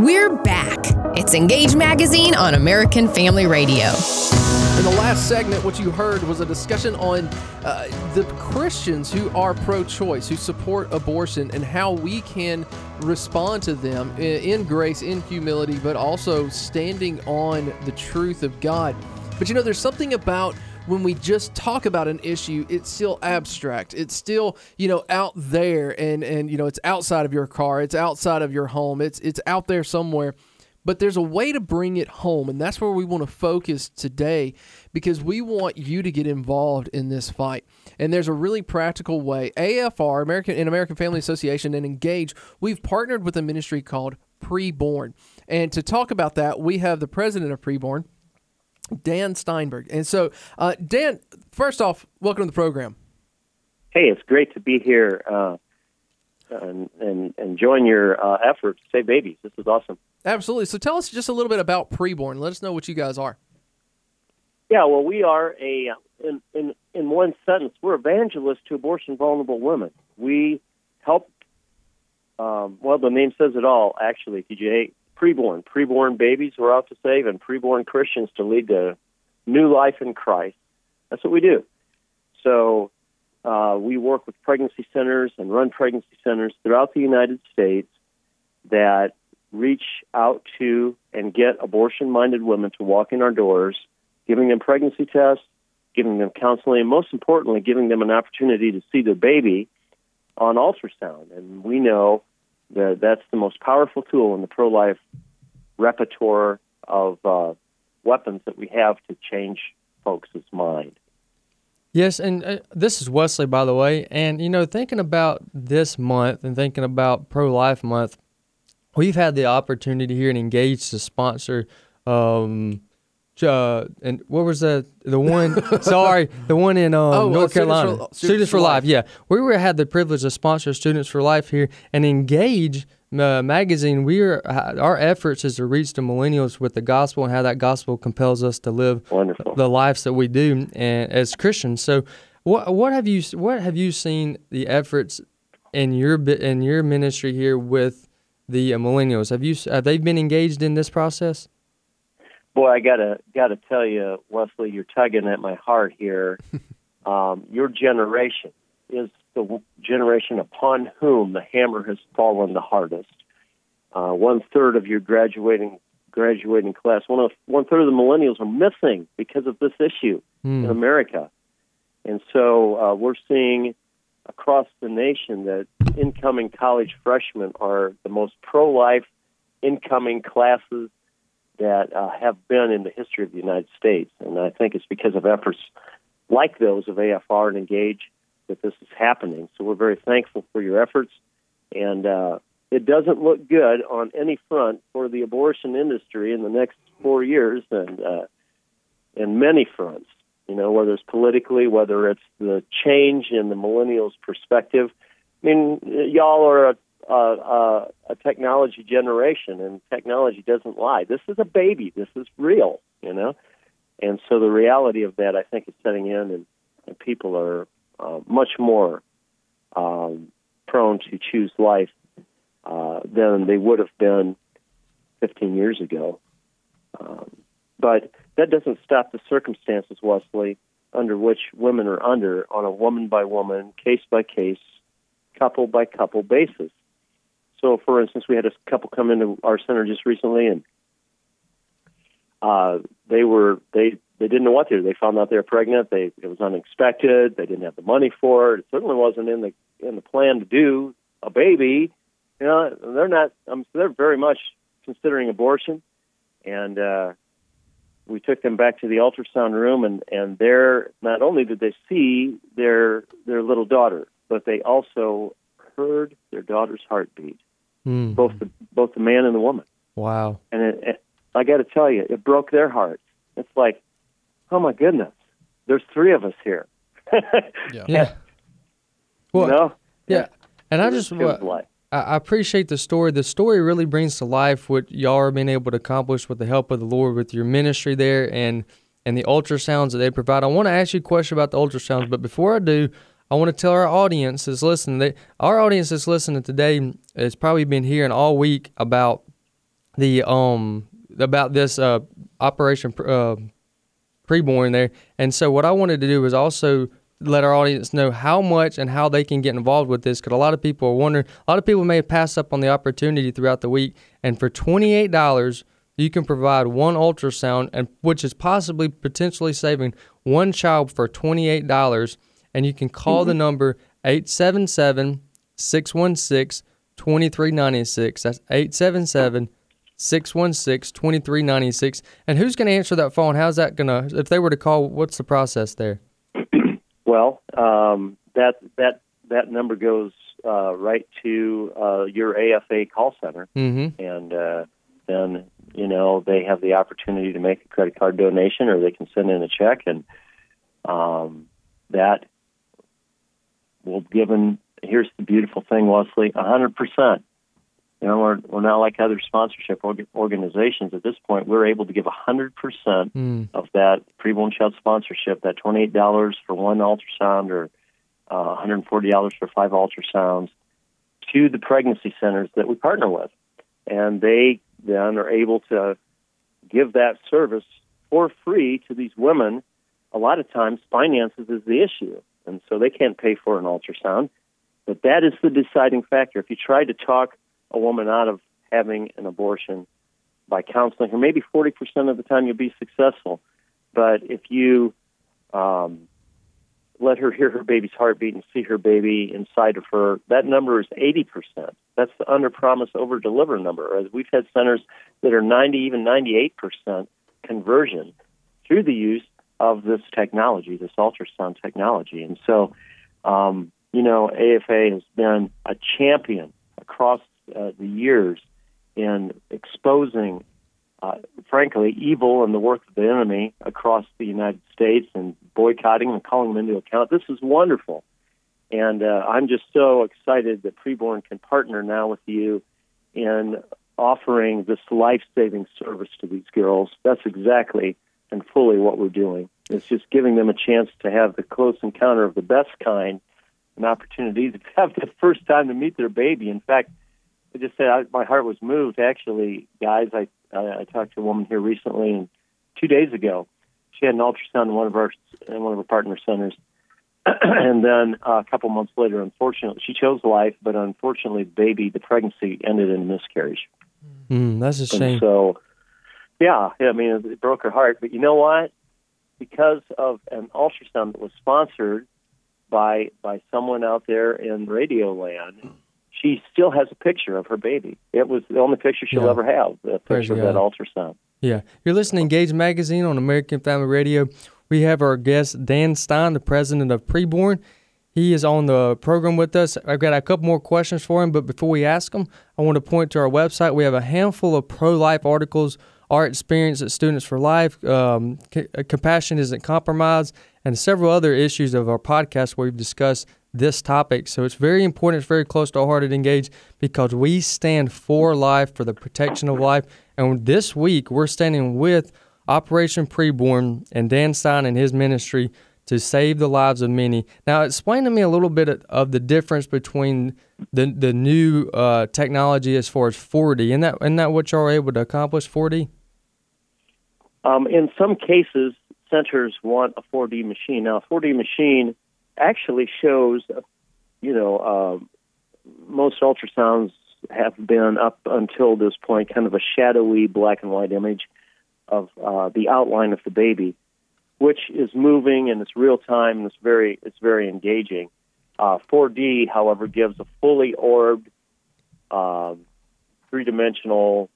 We're back. It's Engage Magazine on American Family Radio. In the last segment, what you heard was a discussion on uh, the Christians who are pro choice, who support abortion, and how we can respond to them in, in grace, in humility, but also standing on the truth of God. But you know, there's something about when we just talk about an issue, it's still abstract. It's still, you know, out there and and you know, it's outside of your car, it's outside of your home. It's it's out there somewhere. But there's a way to bring it home, and that's where we want to focus today because we want you to get involved in this fight. And there's a really practical way. AFR, American and American Family Association, and Engage, we've partnered with a ministry called Preborn. And to talk about that, we have the president of Preborn, Dan Steinberg. And so, uh, Dan, first off, welcome to the program. Hey, it's great to be here uh, and, and, and join your uh, effort to save babies. This is awesome. Absolutely. So, tell us just a little bit about Preborn. Let us know what you guys are. Yeah, well, we are a in in in one sentence, we're evangelists to abortion vulnerable women. We help. Um, well, the name says it all. Actually, TJ, preborn, preborn babies we're out to save, and preborn Christians to lead to new life in Christ. That's what we do. So uh, we work with pregnancy centers and run pregnancy centers throughout the United States that reach out to and get abortion minded women to walk in our doors, giving them pregnancy tests, giving them counseling, and most importantly, giving them an opportunity to see their baby on ultrasound. And we know that that's the most powerful tool in the pro life repertoire of uh, weapons that we have to change folks' mind. Yes, and uh, this is Wesley, by the way. And, you know, thinking about this month and thinking about Pro Life Month, we've had the opportunity here and engaged to sponsor. Um, uh, and what was the the one? sorry, the one in um, Oh, uh, North Students Carolina. for- Students, Students for for Life. Life. Yeah, we were had the privilege to sponsor Students for Life here and engage. Uh, magazine, we are our efforts is to reach the millennials with the gospel and how that gospel compels us to live Wonderful. the lives that we do and as Christians. So, what what have you what have you seen the efforts in your in your ministry here with the uh, millennials? Have you have they been engaged in this process? Boy, I gotta gotta tell you, Wesley, you're tugging at my heart here. um, your generation is the generation upon whom the hammer has fallen the hardest. Uh, one third of your graduating graduating class, one of one third of the millennials are missing because of this issue in America, and so uh, we're seeing across the nation that incoming college freshmen are the most pro-life incoming classes that uh, have been in the history of the United States. And I think it's because of efforts like those of AFR and Engage that this is happening. So we're very thankful for your efforts. And uh, it doesn't look good on any front for the abortion industry in the next four years and uh, in many fronts. You know, whether it's politically, whether it's the change in the millennials' perspective. I mean, y'all are a a, a, a technology generation, and technology doesn't lie. This is a baby. This is real, you know. And so the reality of that, I think, is setting in, and, and people are uh, much more um, prone to choose life uh, than they would have been 15 years ago. Um, but that doesn't stop the circumstances, Wesley, under which women are under on a woman by woman, case by case, couple by couple basis. So, for instance, we had a couple come into our center just recently, and uh, they were they they didn't know what to do. They found out they were pregnant. They it was unexpected. They didn't have the money for it. It certainly wasn't in the in the plan to do a baby. You know, they're not. Um, they're very much considering abortion, and uh, we took them back to the ultrasound room, and and there not only did they see their their little daughter, but they also heard their daughter's heartbeat, Mm. both the both the man and the woman. Wow. And it, it, I got to tell you, it broke their hearts. It's like, oh my goodness, there's three of us here. Yeah. yeah. Well, you know? yeah. And I just was wa- like, I I appreciate the story. The story really brings to life what y'all are being able to accomplish with the help of the Lord with your ministry there and and the ultrasounds that they provide. I want to ask you a question about the ultrasounds, but before I do, I want to tell our audience that's listening that our audience that's listening today has probably been hearing all week about the um about this uh, operation uh, preborn there. And so what I wanted to do was also let our audience know how much and how they can get involved with this because a lot of people are wondering a lot of people may have passed up on the opportunity throughout the week and for $28 you can provide one ultrasound and which is possibly potentially saving one child for $28 and you can call mm-hmm. the number 877 616 2396 that's 877 616 2396 and who's going to answer that phone? How's that going to if they were to call what's the process there? Well, um, that that that number goes uh, right to uh, your AFA call center, mm-hmm. and uh, then you know they have the opportunity to make a credit card donation, or they can send in a check, and um, that will given. Here's the beautiful thing, Wesley: a hundred percent you know, we're, we're not like other sponsorship organizations. At this point, we're able to give 100% mm. of that preborn child sponsorship, that $28 for one ultrasound or uh, $140 for five ultrasounds, to the pregnancy centers that we partner with. And they then are able to give that service for free to these women. A lot of times, finances is the issue. And so they can't pay for an ultrasound. But that is the deciding factor. If you try to talk a woman out of having an abortion by counseling her. Maybe 40% of the time you'll be successful. But if you um, let her hear her baby's heartbeat and see her baby inside of her, that number is 80%. That's the under promise, over deliver number. As We've had centers that are 90, even 98% conversion through the use of this technology, this ultrasound technology. And so, um, you know, AFA has been a champion across uh, the years in exposing, uh, frankly, evil and the work of the enemy across the United States and boycotting and calling them into account. This is wonderful. And uh, I'm just so excited that Preborn can partner now with you in offering this life saving service to these girls. That's exactly and fully what we're doing. It's just giving them a chance to have the close encounter of the best kind, an opportunity to have the first time to meet their baby. In fact, I just said I, my heart was moved. Actually, guys, I, I I talked to a woman here recently, and two days ago, she had an ultrasound in one of our in one of our partner centers, and then uh, a couple months later, unfortunately, she chose life, but unfortunately, the baby, the pregnancy ended in a miscarriage. Mm, that's a shame. And so, yeah, I mean, it broke her heart. But you know what? Because of an ultrasound that was sponsored by by someone out there in radio land she still has a picture of her baby. It was the only picture she'll yeah. ever have, the picture of that ultrasound. Yeah. You're listening to Engage Magazine on American Family Radio. We have our guest, Dan Stein, the president of Preborn. He is on the program with us. I've got a couple more questions for him, but before we ask him, I want to point to our website. We have a handful of pro life articles, our experience at Students for Life, um, c- Compassion Isn't Compromised, and several other issues of our podcast where we've discussed this topic. So it's very important, it's very close to our heart at Engage because we stand for life, for the protection of life. And this week, we're standing with Operation Preborn and Dan Stein and his ministry to save the lives of many. Now, explain to me a little bit of the difference between the the new uh, technology as far as 4D. Isn't that, isn't that what y'all are able to accomplish, 4D? Um, in some cases, centers want a 4D machine. Now, a 4D machine – actually shows, you know, uh, most ultrasounds have been up until this point kind of a shadowy black and white image of uh, the outline of the baby, which is moving and it's real time and it's very it's very engaging. Uh, 4D, however, gives a fully orbed, uh, three dimensional.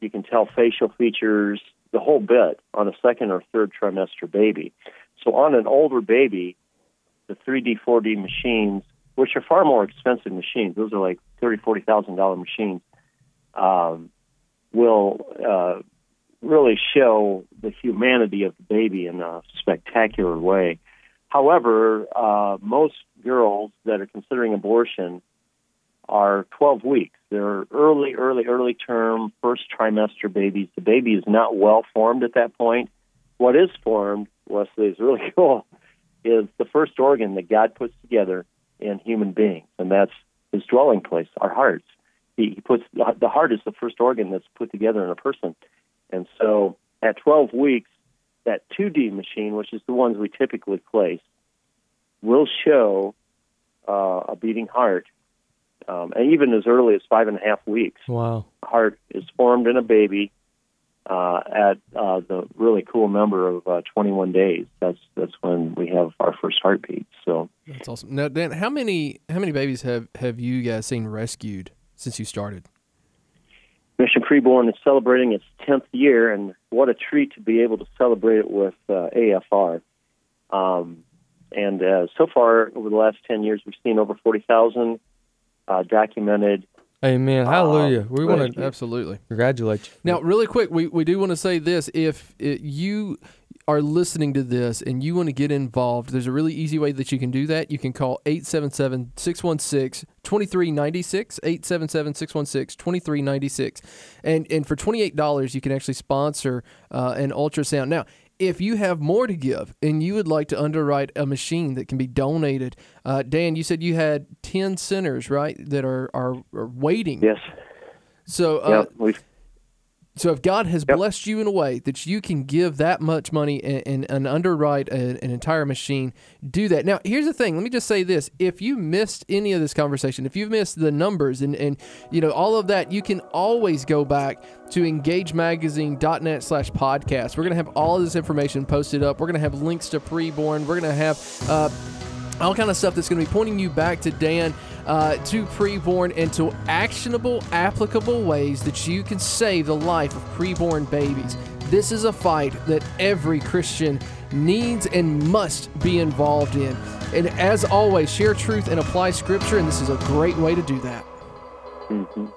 You can tell facial features, the whole bit on a second or third trimester baby. So on an older baby, the 3D, 4D machines, which are far more expensive machines, those are like thirty, forty thousand dollar machines, um, will uh, really show the humanity of the baby in a spectacular way. However, uh, most girls that are considering abortion are 12 weeks. They're early, early, early term, first trimester babies. The baby is not well formed at that point. What is formed, Wesley, is really cool is the first organ that God puts together in human beings, and that's his dwelling place, our hearts. he, he puts the heart is the first organ that's put together in a person, and so at 12 weeks, that 2D machine, which is the ones we typically place, will show uh, a beating heart, um, and even as early as five and a half weeks. Wow. Heart is formed in a baby uh, at uh, the really cool number of uh, 21 days. That's that's when we have our first heartbeat. So That's awesome. Now, Dan, how many how many babies have have you guys seen rescued since you started? Mission Preborn is celebrating its 10th year, and what a treat to be able to celebrate it with uh, AFR. Um, and uh, so far, over the last 10 years, we've seen over 40,000 uh, documented. Amen. Hallelujah. we want to Absolutely. congratulate you. Now, really quick, we, we do want to say this. If it, you are listening to this and you want to get involved, there's a really easy way that you can do that. You can call 877 616 2396, 877 616 2396. And and for $28, you can actually sponsor uh, an ultrasound. Now, if you have more to give and you would like to underwrite a machine that can be donated, uh, Dan, you said you had 10 centers, right, that are, are, are waiting. Yes, So, uh, yeah, we've so if God has Yep. blessed you in a way that you can give that much money and, and, and underwrite a, an entire machine, do that. Now, here's the thing. Let me just say this: if you missed any of this conversation, if you've missed the numbers and and you know all of that, you can always go back to engagemagazine.net slash podcast. We're gonna have all of this information posted up. We're gonna have links to preborn. We're gonna have. Uh, all kind of stuff that's going to be pointing you back to Dan, uh, to preborn, and to actionable, applicable ways that you can save the life of preborn babies. This is a fight that every Christian needs and must be involved in. And as always, share truth and apply scripture, and this is a great way to do that. mhm.